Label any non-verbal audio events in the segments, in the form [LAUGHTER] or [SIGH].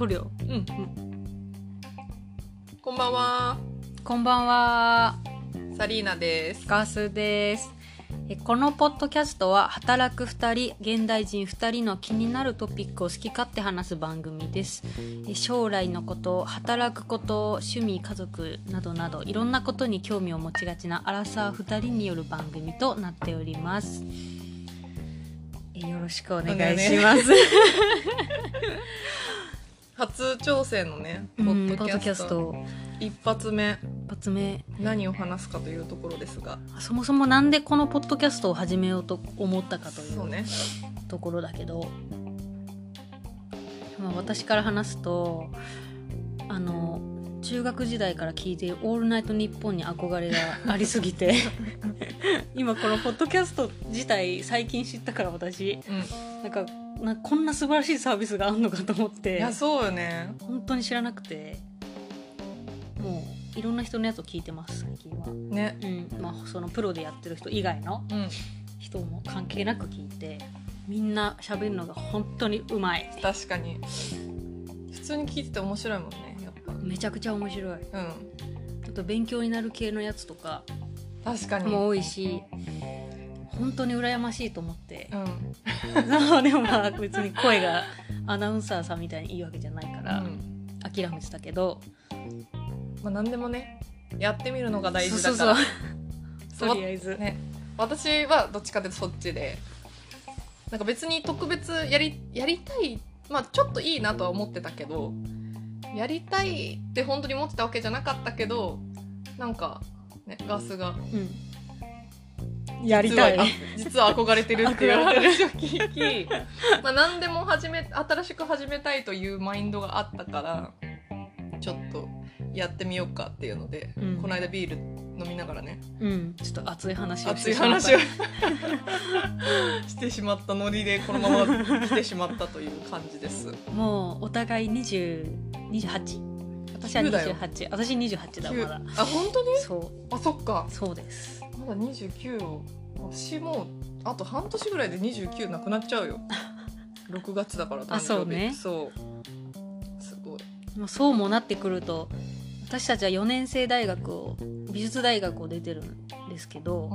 撮るよ。うん、こんばんは。こんばんは。サリーナです。ガスです。えこのポッドキャストは働く2人現代人2人の気になるトピックを好き勝手話す番組です。え将来のこと働くこと趣味家族などなどいろんなことに興味を持ちがちなアラサー2人による番組となっております。えよろしくお願いします、[LAUGHS] 初挑戦のねポうんッドキャスト,、一発目。一発目。何を話すかというところですが。そもそもなんでこのポッドキャストを始めようと思ったかというそうね。ところだけど、まあ、私から話すとあの中学時代から聞いている「オールナイトニッポン」に憧れがありすぎて。[LAUGHS] 今このポッドキャスト自体最近知ったから私。うん。なんかなこんな素晴らしいサービスがあるのかと思っいてやそうよね。本当に知らなくて。もういろんな人のやつを聞いてます最近は。ね。うん。まあ、そのプロでやってる人以外のうん。人も関係なく聞いてみんな喋るのが本当にうまい。確かに。普通に聞いてて面白いもんねやっぱ。めちゃくちゃ面白い。うん。あと勉強になる系のやつとか確かに。も多いし本当に羨ましいと思って。うん。でもまあ別に声がアナウンサーさんみたいにいいわけじゃないからうん。諦めてたけど。まあ何でもねやってみるのが大事だから。そう [LAUGHS] とりあえず、ね。私はどっちかというとそっちで。なんか別に特別やりやりたいまあちょっといいなとは思ってたけどやりたいって本当に思ってたわけじゃなかったけどなんか、ね、ガスが。うん、やりたい。実はあ実は憧れてるっていう話を聞きまあ何でも始め新しく始めたいというマインドがあったからちょっとやってみようかっていうので、うん。この間ビール飲みながらねうん。ちょっと熱い話をし熱いてしまった。話を。[LAUGHS] してしまったノリでこのまま来てしまったという感じです。もうお互い2028私は9だよ。28私28だまだ。あ本当に？そう。あそっか。そうです。まだ29を私もうあと半年ぐらいで29なくなっちゃうよ。[LAUGHS] 6月だから誕生日。あそうね。そう。すごい。まあそうもなってくると私たちは4年生大学を美術大学を出てるんですけど、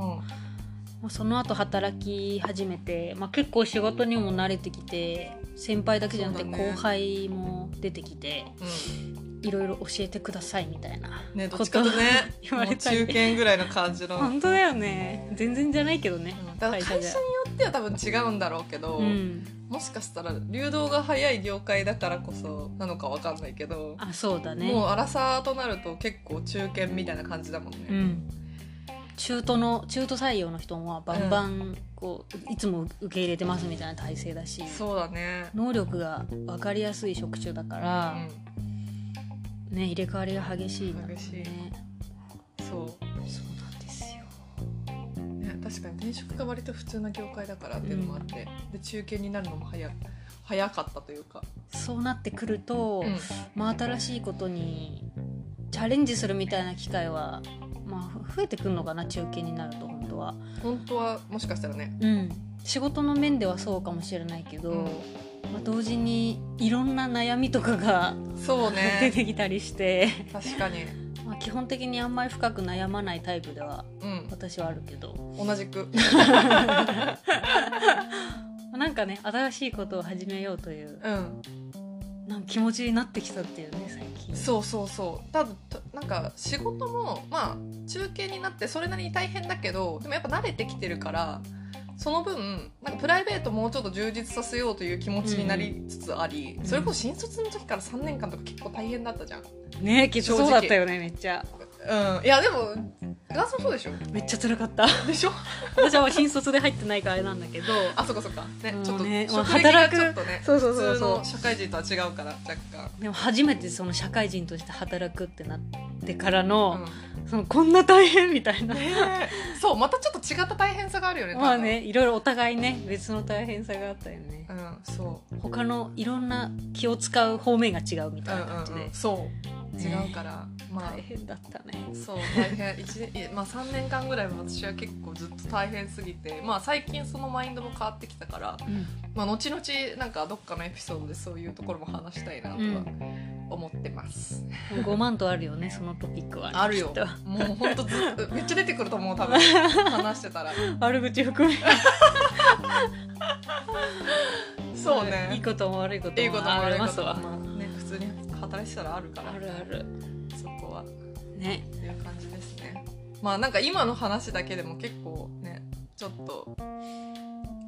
まあその後働き始めて、まあ、結構仕事にも慣れてきて先輩だけじゃなくて後輩も出てきて、うんいろいろ教えてくださいみたいなねどっちかとね言われた中堅ぐらいの感じの、うん本当だよね。全然じゃないけどね、だから会社によっては多分違うんだろうけど、うん。もしかしたら流動が早い業界だからこそなのかわかんないけど、あそうだね。もう荒さとなると結構中堅みたいな感じだもんね、うん、中途の中途採用の人もバンバンこう、いつも受け入れてますみたいな体制だし。そうだね。能力が分かりやすい職種だから、ね入れ替わりが激しいんだもんね。激しい。そそうなんですよ。う、ね、確かに転職が割と普通な業界だからっていうのもあって、で中堅になるのも早早かったというか、そうなってくると、うん。まあ、新しいことにチャレンジするみたいな機会は、まあ、増えてくるのかな中堅になると本当は。本当はもしかしたらね。うん、仕事の面ではそうかもしれないけど、うんまあ、同時にいろんな悩みとかがそう [LAUGHS] 出ねてきたりして、確かに。まあ、基本的にあんまり深く悩まないタイプではうん。私はあるけど。同じく。[LAUGHS] なんかね新しいことを始めようといううん。なんか気持ちになってきたっていうね最近。そうそうそう。ただとなんか仕事もまあ中堅になってそれなりに大変だけどでもやっぱ慣れてきてるからその分なんかプライベートもうちょっと充実させようという気持ちになりつつあり、うん。それこそ新卒の時から3年間とか結構大変だったじゃん。ねきっと正直そうだったよねめっちゃ。うん、いやでもガースもそうでしょ。めっちゃ辛かった。でしょ？私は新卒で入ってないからあれなんだけど。あそっかそっか。ねうんちょっとね働く。ちょっとねそうそうそうそう。普通の社会人とは違うから若干、でも初めてその社会人として働くってなってからうの、んそのこんな大変みたいな。そうまたちょっと違った大変さがあるよねまあねいろいろお互いね別の大変さがあったよね。うんそう。他のいろんな気を使う方面が違うみたいな感じで、うんうんうん、そう。違うから、まあ。大変だったね。そう大変。一年いやまあ、3年間ぐらいは私は結構ずっと大変すぎて、まあ、最近そのマインドも変わってきたから、うん。まあ、後々なんかどっかのエピソードでそういうところも話したいなとは思ってます、5万とあるよねそのトピックは。ね、あるよ。もうほんとず [LAUGHS] めっちゃ出てくると思う多分。話してたら。悪口含め。[LAUGHS] そうね。いいことも悪いこといいことも悪いことも、ね、普通に働いてたらあるから。あるある。そこは。ね。っていう感じですね。まあなんか今の話だけでも結構ねちょっと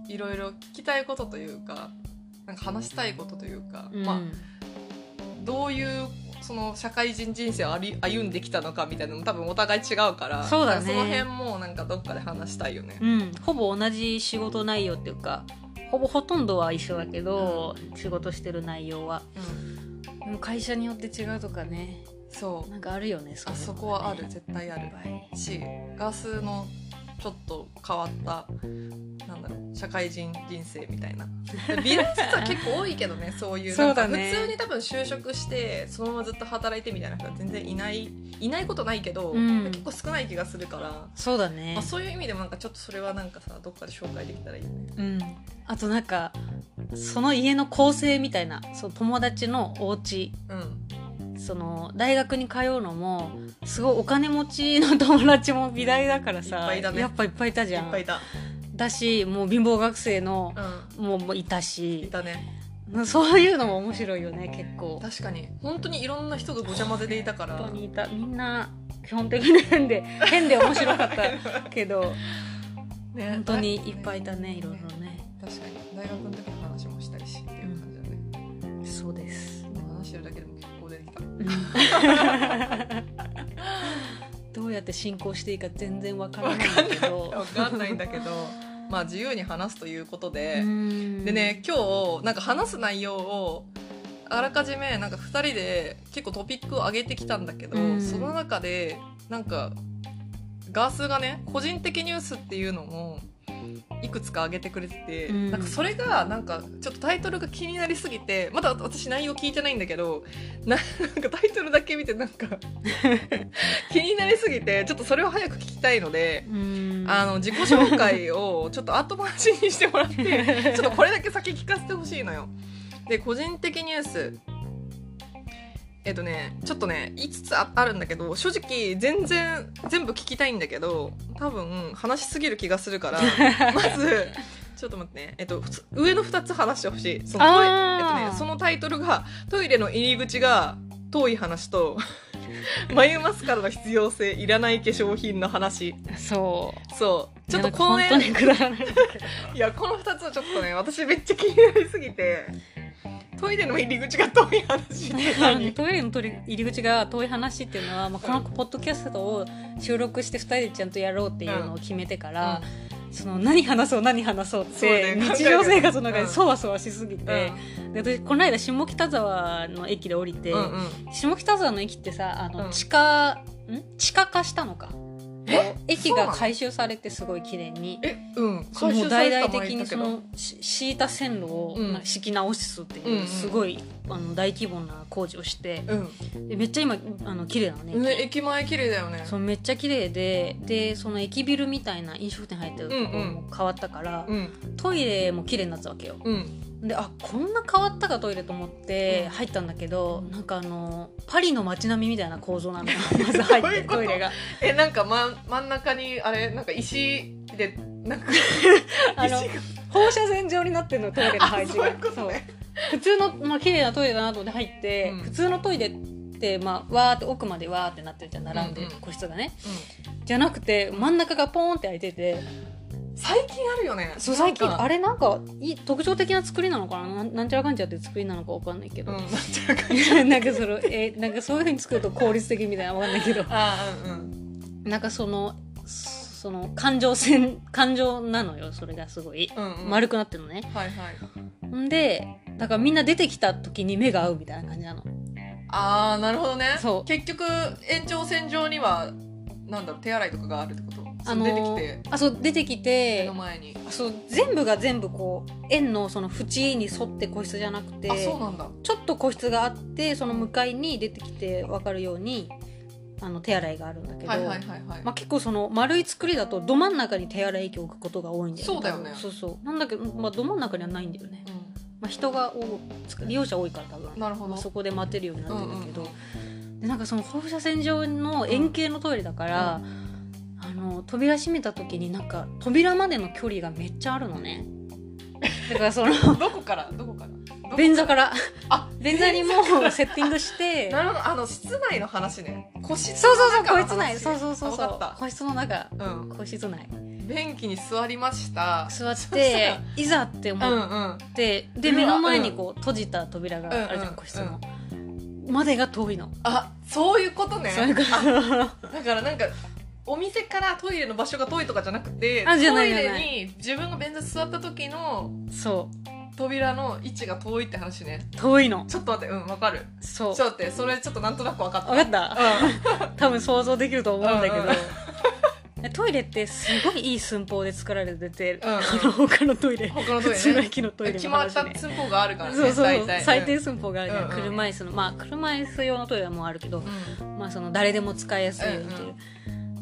いろいろ聞きたいことというかなんか話したいことというか、うん。まあどういうその社会人人生を歩歩んできたのかみたいなのも多分お互い違うから。そうだね。その辺もなんかどっかで話したいよね。うん、ほぼ同じ仕事内容っていうかほぼほとんどは一緒だけど、仕事してる内容は。うん。会社によって違うとかね。そう。なんかあるよねあそこはある。絶対あるしガスのちょっと変わったなんだろう社会人人生みたいな。[LAUGHS] 美容室は結構多いけどねそういうなんか普通に多分就職してそのままずっと働いてみたいな人は全然いないいないことないけど、うん。結構少ない気がするから、そうだね。まあ、そういう意味でもなんかちょっとそれはなんかさどっかで紹介できたらいいよね。うん。あとなんかその家の構成みたいなそう友達のお家うんその大学に通うのもすごいお金持ちの友達も美大だからさね。やっぱいっぱいいたじゃん。いっぱいいた、だしもう貧乏学生のうもうもういたん、いしたね。そういうのも面白いよね結構。確かに。本当にいろんな人がごちゃ混ぜでいたから。本当にいた。みんな基本的に変で変で面白かった [LAUGHS] けど。ね。本当にいっぱいいたねいろいろね。確かに。大学の時の話もしたりしっていう感じだね、そうです、どうやって進行していいか全然わからないんだけど。わかんないんだけど。まあ自由に話すということで、うん。でね今日なんか話す内容をあらかじめなんか2人で結構トピックを上げてきたんだけど、うん。その中でなんかガースがね個人的ニュースっていうのもいくつか上げてくれてて、うんなんかそれがなんかちょっとタイトルが気になりすぎてまだ私内容聞いてないんだけどななんかタイトルだけ見てなんか [LAUGHS] 気になりすぎてちょっとそれを早く聞きたいので。うんあの自己紹介をちょっと後回しにしてもらって [LAUGHS] ちょっとこれだけ先聞かせてほしいのよ。で個人的ニュースえっとねちょっとね5つああるんだけど正直全然全部聞きたいんだけど多分話しすぎる気がするから [LAUGHS] まずちょっと待ってね、えっと、上の2つ話してほしい。そのトイレ、えっとね、そのタイトルが「トイレの入り口が遠い話」と「[LAUGHS] 眉マスカラの必要性いらない化粧品の話」そう。そう。ちょっとこのねいや [LAUGHS] この2つはちょっとね私めっちゃ気になりすぎてトイレの入り口が遠い話って何？[LAUGHS] トイレの入り口が遠い話っていうのは、まあ、このポッドキャストを収録して2人でちゃんとやろうっていうのを決めてから、その何話そう何話そうってね。日常生活の中うん。でそわそわしすぎて、で私この間下北沢の駅で降りて、うんうん。下北沢の駅ってさあの、うん。地下ん？地下化したのか。え駅が改修されてすごい綺麗に。え？うん。そうもう大々的にそのし敷いた線路を敷き直すっていうすごいあの大規模な工事をしてでめっちゃ今あの綺麗なのね駅前綺麗だよねそうめっちゃ綺麗ででその駅ビルみたいな飲食店入ってるところも変わったから、うんトイレも綺麗になったわけようんであこんな変わったかトイレと思ってうん。入ったんだけど、なんかあのパリの街並みみたいな構造なのよ。[LAUGHS] まず入ってトイレが。[LAUGHS] えなんか、ま、真ん中にあれ？なんか石でなんか [LAUGHS] あの放射線状になってるのトイレの配置が。あそうね。そう。普通の、まあ綺麗なトイレだなと思って入って、うん。普通のトイレって、まあ、わーって奥までわーってなってるじゃん並んで、うんうん。個室がね。うん。じゃなくて真ん中がポーンって開いてて最近あるよね。そう最近あれなんかい特徴的な作りなのかな？なんちゃらかんちゃらって作りなのかわかんないけど、うんなんちゃらかんちゃ [LAUGHS] なんかそのえなんかそういうふうに作ると効率的みたいなのわかんないけど。ら [LAUGHS] あーうんなんかそのその感情線感情なのよそれがすごい、うんうん。うん丸くなってるのね。はいはい。んでだからみんな出てきた時に目が合うみたいな感じなの。ああなるほどね。そう。結局延長線上にはなんだろう手洗いとかがあるってこと？あの出てきて。あそう出てき目ての前に。そう全部が全部こう円のその縁に沿って個室じゃなくてあそうなんだ。ちょっと個室があってその向かいに出てきて分かるようにあの手洗いがあるんだけど、はいはいはいはい、まあ、結構その丸い作りだとど真ん中に手洗い液を置くことが多いんだよそうだよね。そうそう。なんだけど、まあ、ど真ん中にはないんだよね、まあ、人が多利用者多いから多分。なるほど。まあそこで待てるようになってるんだけど、うんでなんかその放射線状の円形のトイレだから、あの扉閉めた時になんか扉までの距離がめっちゃあるのね。だからその [LAUGHS] うんどこから？どこから？便座から。あ便座にもセッティングして。なるほど。あの室内の話ね。個室そうそうそう個室内。そうそうそうそう。個室の中。たうん。個室内。便器に座りました。座っていざって思うんっうん。て、で目の前にこう閉じた扉があるじゃん、個室の、までが遠いの。あそういうことね。そういうこと。あだからなんかお店からトイレの場所が遠いとかじゃなくてあじゃないトイレに自分が便座座った時のそ扉の位置が遠いって話ね。う遠いの。ちょっと待ってうんわかる。そう。ちょっと待ってそれちょっとなんとなくわかった。分かった。う多分想像できると思うんだけど、うんうんトイレってすごいいい寸法で作られてて、うんうん。あ [LAUGHS] の他のトイレん他のトイ普通のレね駅のトイレ決まった寸法があるからね。そうそう大体最低。寸法があるじゃん、うんうん。車椅子のまあ車椅子用のトイレはもうあるけど、うん。まあその誰でも使いやすいよっていう、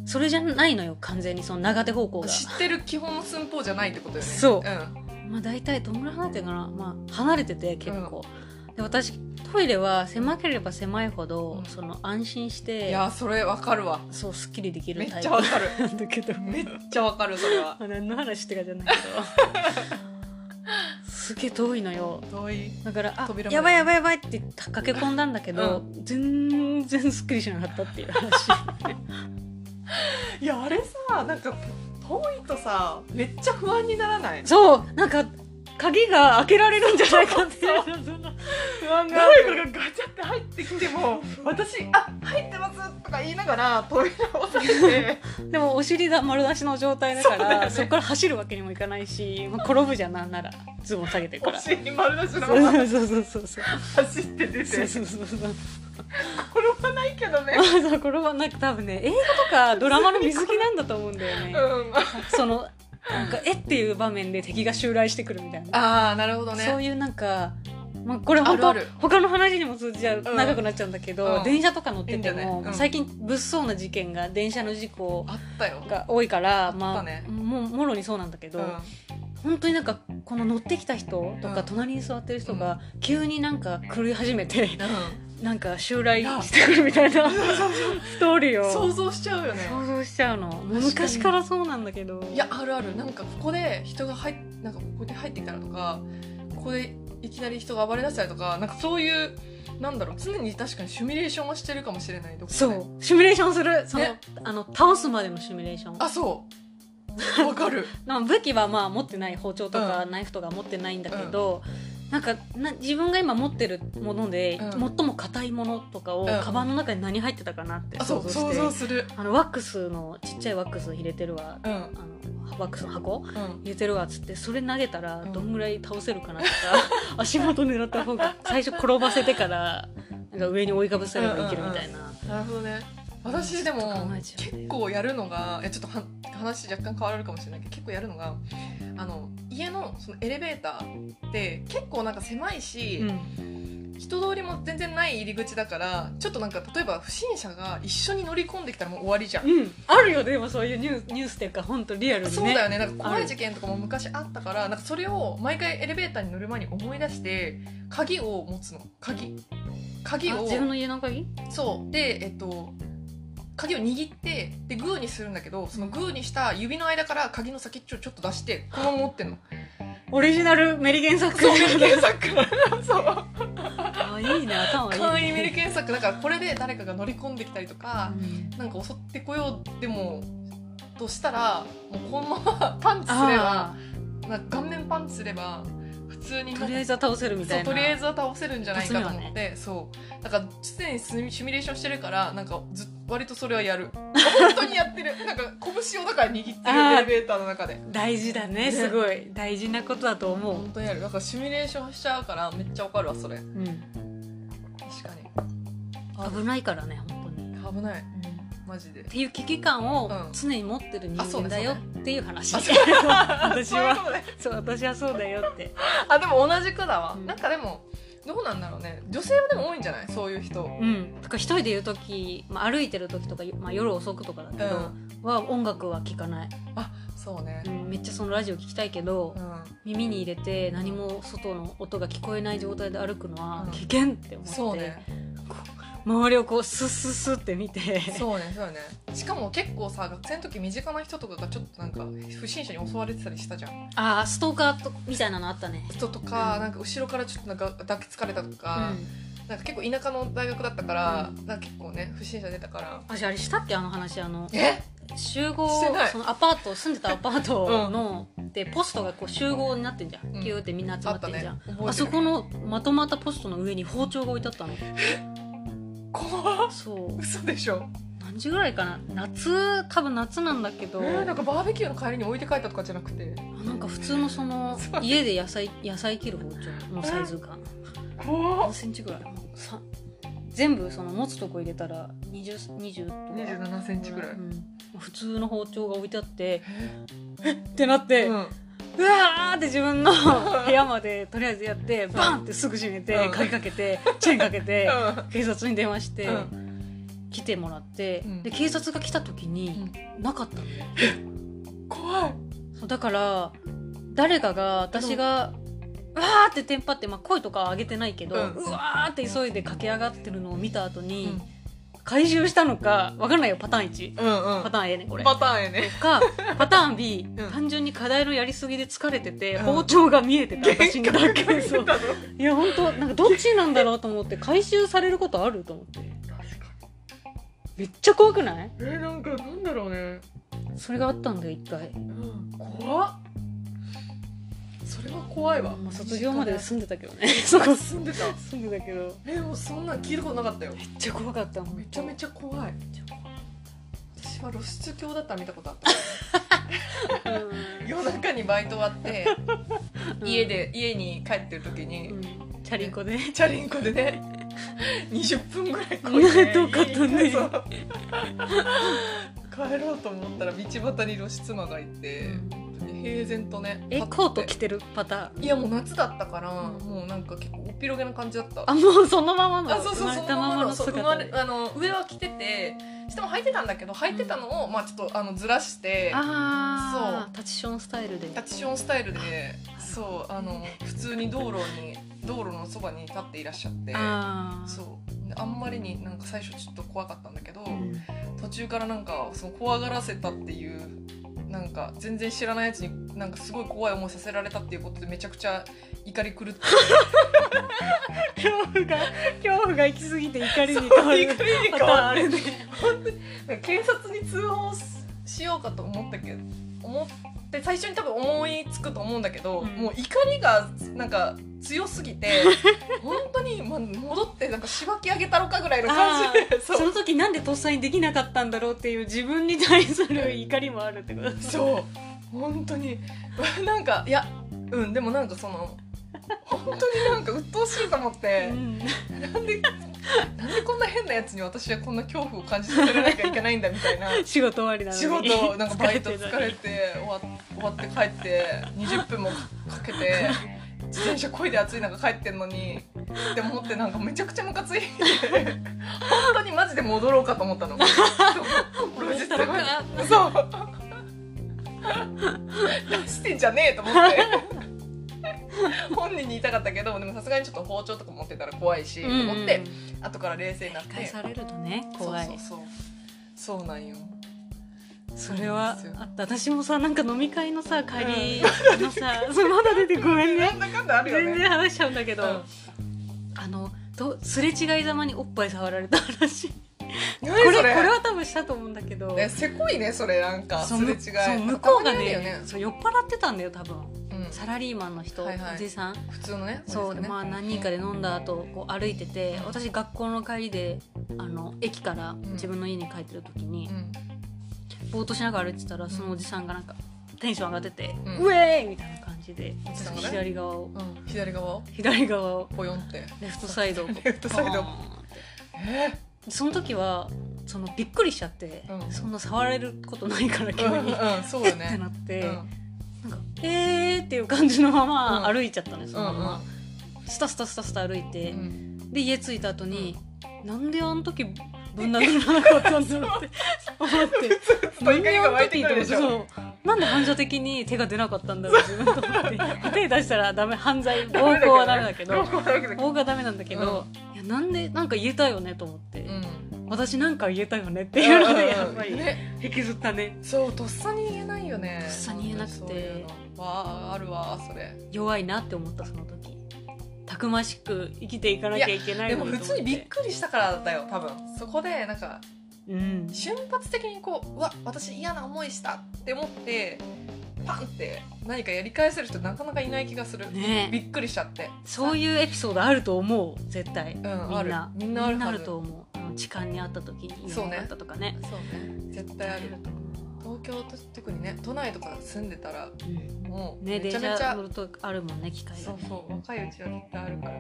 それじゃないのよ完全にその長手方向が。知ってる基本の寸法じゃないってことよね。そう。うん。まあ大体どんぐらい離れてるかな？まあ離れてて結構、で私トイレは狭ければ狭いほど、うん。その安心していやそれわかるわ。そうすっきりできめっるタイプ。ちゃわかる。[LAUGHS] だけど。めっちゃわかるそれは。[LAUGHS] あ何の話してかじゃないけど。[LAUGHS] すげえ遠いのよ。遠い。だからあやばいやばいやばいって駆け込んだんだけど、全然すっきりしなかったっていう話さなんか遠いとさめっちゃ不安にならない？そうなんか鍵が開けられるんじゃないかって不安があ誰るかがガチャって入ってきても私「あ入ってます」とか言いながらトイレを押さえて。[LAUGHS] でもお尻が丸出しの状態だからそうだよね。から走るわけにもいかないし、まあ、転ぶじゃんなんなら。ズボン下げてるかおら尻丸出しのそうままそうそうそうそう。走って出て。そうそうそうそう転ばないけどね。[LAUGHS] そうこれはなんか多分ね映画とかドラマの水着なんだと思うんだよね。うん。そのなんかえっていう場面で敵が襲来してくるみたいな、ああなるほどね。そういうなんか、まあ、これ本当あ他の話にも通じちゃう、うん長くなっちゃうんだけど、うん。電車とか乗ってても、最近物騒な事件が電車の事故あったよ。が多いから、まあもうもろにそうなんだけど、うん。本当になんかこの乗ってきた人とか、うん。隣に座ってる人が急になんか狂い始めて、うなんか襲来してくるみたいなストーリーを。ん想像しちゃうよね。想像しちゃうの。昔からそうなんだけど。いやあるある。なんかここで人が入っなんかここで入ってきたらとかここでいきなり人が暴れ出したりとかなんかそういうなんだろう。常に確かにシミュレーションはしてるかもしれないそう。シミュレーションする。その、ね。あの倒すまでのシミュレーション。あそう。わかる。[LAUGHS] まあ武器はまあ持ってない包丁とかナイフとか持ってないんだけど、なんかな自分が今持ってるもので、うん。最も硬いものとかを、うん。カバンの中に何入ってたかなって想像して。う想像する。あのワックスのちっちゃいワックス入れてるわ、うん。あのワックスの箱うん。入れてるわっつってそれ投げたらうん。どんぐらい倒せるかなとか、[LAUGHS] 足元狙った方が最初転ばせてからなんか上に追いかぶせればいけるみたいな、なるほどね私でも結構やるのがちょっとは話若干変わるかもしれないけど結構やるのがあの家のそのエレベーターって結構なんか狭いし、うん人通りも全然ない入り口だからちょっとなんか例えば不審者が一緒に乗り込んできたらもう終わりじゃん、うん、あるよでもそういうニュースニュースっていうか本当リアルにね。そうだよね。なんか怖い事件とかも昔あったからなんかそれを毎回エレベーターに乗る前に思い出して鍵を持つの。鍵。鍵をあ自分の家の鍵？そう。でえっと鍵を握ってでグーにするんだけどそのグーにした指の間から鍵の先っちょをちょっと出してこのまま持ってんの。オリジナルメリケン作そうメリケンサック。[LAUGHS] そう。あいいね頭いいね。簡易メリケンサック。だからこれで誰かが乗り込んできたりとかうん。なんか襲ってこようでもとしたらもうこのままパンチすればあなんか顔面パンチすれば普通にーとりあえずは倒せるみたそいうなとりあえずは倒せるんじゃないかと思一って、そう。だから常にシミシミュレーションしてるからなんかず割とそれはやる。本当にやってる。なんか拳をだから握ってる。エレベーターの中で。大事だねね。すごい。大事なことだと思う、本当にやる。だからシミュレーションしちゃうからめっちゃわかるわそれ。うん、確かに。危ないからね本当に、危ない。マジで。っていう危機感をうん。常に持ってる人間だよっていう話、う [LAUGHS] 私は。そういうことね。そう私はそうだよって。あでも同じくだわ、うん。なんかでもどうなんだろうね。女性はでも多いんじゃない？そういう人。うん。とか一人でいる時、まあ、歩いてる時とか、まあ、夜遅くとかだけど、は音楽は聴かない、あそうね。うん、めっちゃそのラジオ聴きたいけど、うん。耳に入れて何も外の音が聞こえない状態で歩くのはうん。危険って思って、そうね周りをこうスッスッスッって見て。そうねそうね。しかも結構さ学生の時身近な人とかがちょっとなんか不審者に襲われてたりしたじゃん。ああストーカーとみたいなのあったね。人とか、うん。なんか後ろからちょっとなんか抱きつかれたとうか、ん。なんか結構田舎の大学だったから、うなんか結構ね不審者出たから。私あれしたっけあの話あのえ？集合そのアパート住んでたアパート [LAUGHS] の、でポストがこう集合になってんじゃん、うん。キューってみんな集まあってんじゃん、あそこのまとまったポストの上に包丁が置いてあったの [LAUGHS] 怖っ。そう。嘘でしょ？何時ぐらいかな？夏多分夏なんだけど、えー、なんかバーベキューの帰りに置いて帰ったとかじゃなくて。あなんか普通のその家で野菜野菜切る包丁のサイズが。怖何センチぐらい？さ全部その持つとこ入れたら20 20とか。27センチぐらい、うん。普通の包丁が置いてあってっ？てなって、ううんわーって自分の部屋までとりあえずやってバンってすぐ閉めてうん。鍵かけてチェーンかけてう警察に電話してう来てもらってうん。で警察が来た時になかったの。ん怖い。そうだから誰かが私がうわーってテンパって、まあ、声とかは上げてないけど、ううんわーって急いで駆け上がってるのを見た後に、うん回収したのかわかんないよパターン1うんうん。パターン A ねこれ。パターンやね。とか [LAUGHS] パターン B、うん。単純に課題のやりすぎで疲れてて、うん。包丁が見えてた私にだけ。そいや本当なんかどっちなんだろうと思って回収されることあると思って。めっちゃ怖くない？にえー、なんかなんだろうね。それがあったんだよ一回。うん。怖っそれは怖いわ、まあ、卒業まで住んでたけどね。[LAUGHS] そこ住んでた。住んでたけど。えでもそんなん聞いたことなかったよ。めっちゃ怖かっためちゃめちちゃ怖い。私は露出狂だったら見たことあった。ゃ、うん。夜中にバイト終わってうん。家で家に帰ってる時に、うん。チャリンコで。チャリンコでね20分ぐらいこいで [LAUGHS] 遠かったね。そう。帰ろうと思ったら道端に露出魔がいて、平然とねえコート着てるパターン？いやもう夏だったから、うん。もうなんか結構おっぴろげな感じだった。あもうそのままの？あそうそう生まれたままのそう生まれあの上は着てて下も履いてたんだけど履いてたのを、まあちょっとあのずらしてああタチションスタイルで。タッチションスタイルでそうあの普通に道路に道路のそばに立っていらっしゃってそう。であんまりになんか最初ちょっと怖かったんだけど、うん。途中からなんかその怖がらせたっていうなんか全然知らないやつになんかすごい怖い思いさせられたっていうことでめちゃくちゃ怒り狂って [LAUGHS] 恐怖が恐怖が行き過ぎて怒りに変わる。怒りに変わる。ある [LAUGHS] ね警察に通報しようかと思ったけど思って最初に多分思いつくと思うんだけど、うん。もう怒りがなんか強すぎて [LAUGHS] 本当に、まあ、戻ってなんかしばき上げたろかぐらいの感じでその時なんでとっさにできなかったんだろうっていう自分に対する怒りもあるってことそう。本当に。[LAUGHS] なんかいやうんでもなんかその本当になんか鬱陶しいと思ってう、ん。なんで [LAUGHS] なんでこんな変なやつに私はこんな恐怖を感じさせられなきゃいけないんだみたいな。[LAUGHS] 仕事終わりなのに。仕事なんかバイト疲疲れて [LAUGHS] 終わ終わって帰って20分もかけて自転車こいで暑い中帰ってんのにって思ってなんかめちゃくちゃムカついて本当にマジで戻ろうかと思ったの。俺マジでそう。出してんじゃねえと思って [LAUGHS] 本人に言いたかったけどでもさすがにちょっと包丁とか持ってたら怖いし、と思って後から冷静になって。返されるとね怖いそうそう。そうそうなんよ。それはあった。私もさなんか飲み会のさ帰りのさ、[LAUGHS] そうまだ出てごめんね。ね。全然話しちゃうんだけど、うん。あのどすれ違いざまにおっぱい触られた話。こ [LAUGHS] 何れ？こそれれは多分したと思うんだけど。えせこいねそれ。なんかすれ違い。向こうがねね。そう酔っ払ってたんだよ多分。うんサラリーマンの人、はいはい。おじさん。普通のねそう、ね。まあ何人かで飲んだ後こう歩いてて私学校の帰りであの駅から自分の家に帰ってる時に、うん。ぼーっとしながら歩いてたらそのおじさんがなんかテンション上がってて「うん。ウェーイ!」みたいな感じで左側を。うん。左側を？左側を。ポヨンって。レフトサイドを [LAUGHS] レフトサイドえその時はそのびっくりしちゃって、うん。そんな触れることないから急に、うんうんそうえ [LAUGHS] ってなって、うんなんかえーっていう感じのままうん。歩いちゃったね、そのまま、スタスタスタスタ歩いて、うん。で家着いた後に、なんであの時ぶん殴らなかったんだろうって [LAUGHS] 思って。と怒りが湧いてそう。なんで反射的に手が出なかったんだろう自分と思って。手出したらダメ犯罪 [LAUGHS] 暴行はダメだけど暴行はダメなんだけど、いやなんでなんか言えたよねと思って、うん私なんか言えたよねっていうのでやっぱりね。引きずったね。そうとっさに言えないよね。とっさに言えなくて。わああるわそれ。弱いなって思ったその時。たくましく生きていかなきゃいけないでも普通にびっくりしたからだよ多分。そこでなんかうん。瞬発的にこううわ私嫌な思いしたって思ってパンって何かやり返せる人なかなかいない気がする、ね。びっくりしちゃって。そういうエピソードあると思う絶対、んみんあるなみんなあると思う痴漢にあった時に言そうね。えなかったとかね。そうね。絶対ある。東京と特にね都内とか住んでたらう、うん。もうめちゃめちゃ車乗るとあるもんね機会がね。そうそう若いうちは絶対あるから。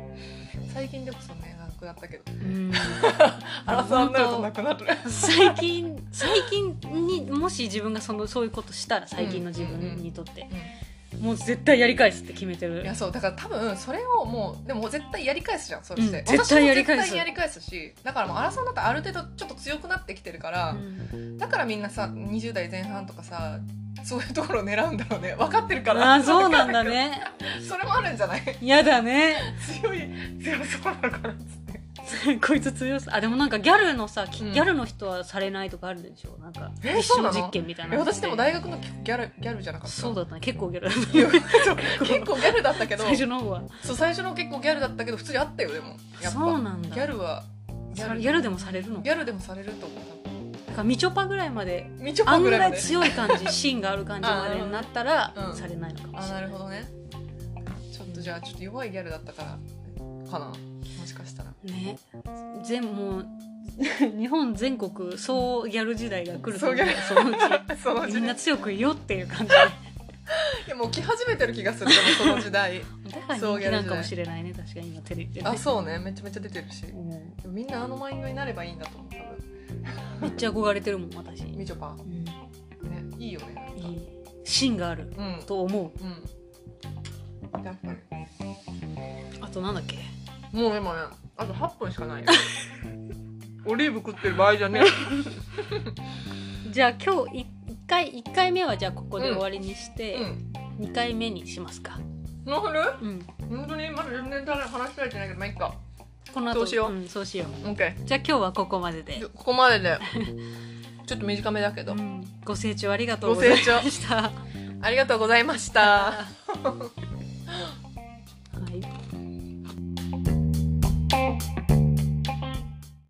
最近でこそねなくなったけど。うん。[LAUGHS] なるとなくなる。最近最近にもし自分がそのそういうことしたら最近の自分にとって、もう絶対やり返すって決めてる。いやそうだから多分それをもうでも絶対やり返すじゃんそして、うん絶対やり返す。やり返すしだからもうアラサーになったらある程度ちょっと強くなってきてるから、うん。だからみんなさ20代前半とかさそういうところを狙うんだろうね。分かってるからあーそうなんだね。[LAUGHS] それもあるんじゃない？やだね。[LAUGHS] 強い強そうだから [LAUGHS] こいつ強そう。あでもなんかギャルのさ、きうん。ギャルの人はされないとかあるでしょなんかえー実証そうなの？実験みたいな。え私でも大学の時ギャルギャルじゃなかった？そうだったね。結構ギャルいやそう結構ギャルだったけど最初の方は。そう [LAUGHS] 最初の結構ギャルだったけど普通にあったよでも。やっぱ。そうなんだ。ギャルはギさャルギャルでもされるの？ギャルでもされると思うだからみちょぱぐらいまでみちょあんぐらいぱぐらいまで。強い感じ [LAUGHS] 芯がある感じまでになったら、うん。されないのかもあしれなないるほどね。ちょっとじゃあちょっと弱いギャルだったからかなね。全もう [LAUGHS] 日本全国総ギャル時代が来ると思う。総ギャル。そのう。ちみんな強くいよっていう感じ。いやもう来始めてる気がするでもその時代。だから人気なんかもしれないね確かに今テレビでね。あそうね。めちゃめちゃ出てるし。うん。みんなあのマインドになればいいんだと思う多めっちゃ憧れてるもん私、分みちょぱ。うん。ねいいよね。いい芯があるうん。と思う。うん。あとなんだっけ？もう今ねあと8分しかないよ。[LAUGHS] オリーブ食ってる場合じゃね [LAUGHS] じゃあ今日い一回一回目はじゃあここで終わりにしえて、うん。二回目にしますか。ノーフルうん。本当にまだ全然話しられてないけどまあいいか。この後そうしよう。うん、そうしよう。オッケじゃあ今日はここまでで。ー、ここまでで。ちょっと短めだけど、うん。ご清聴ありがとうございました。ありがとうございました [LAUGHS]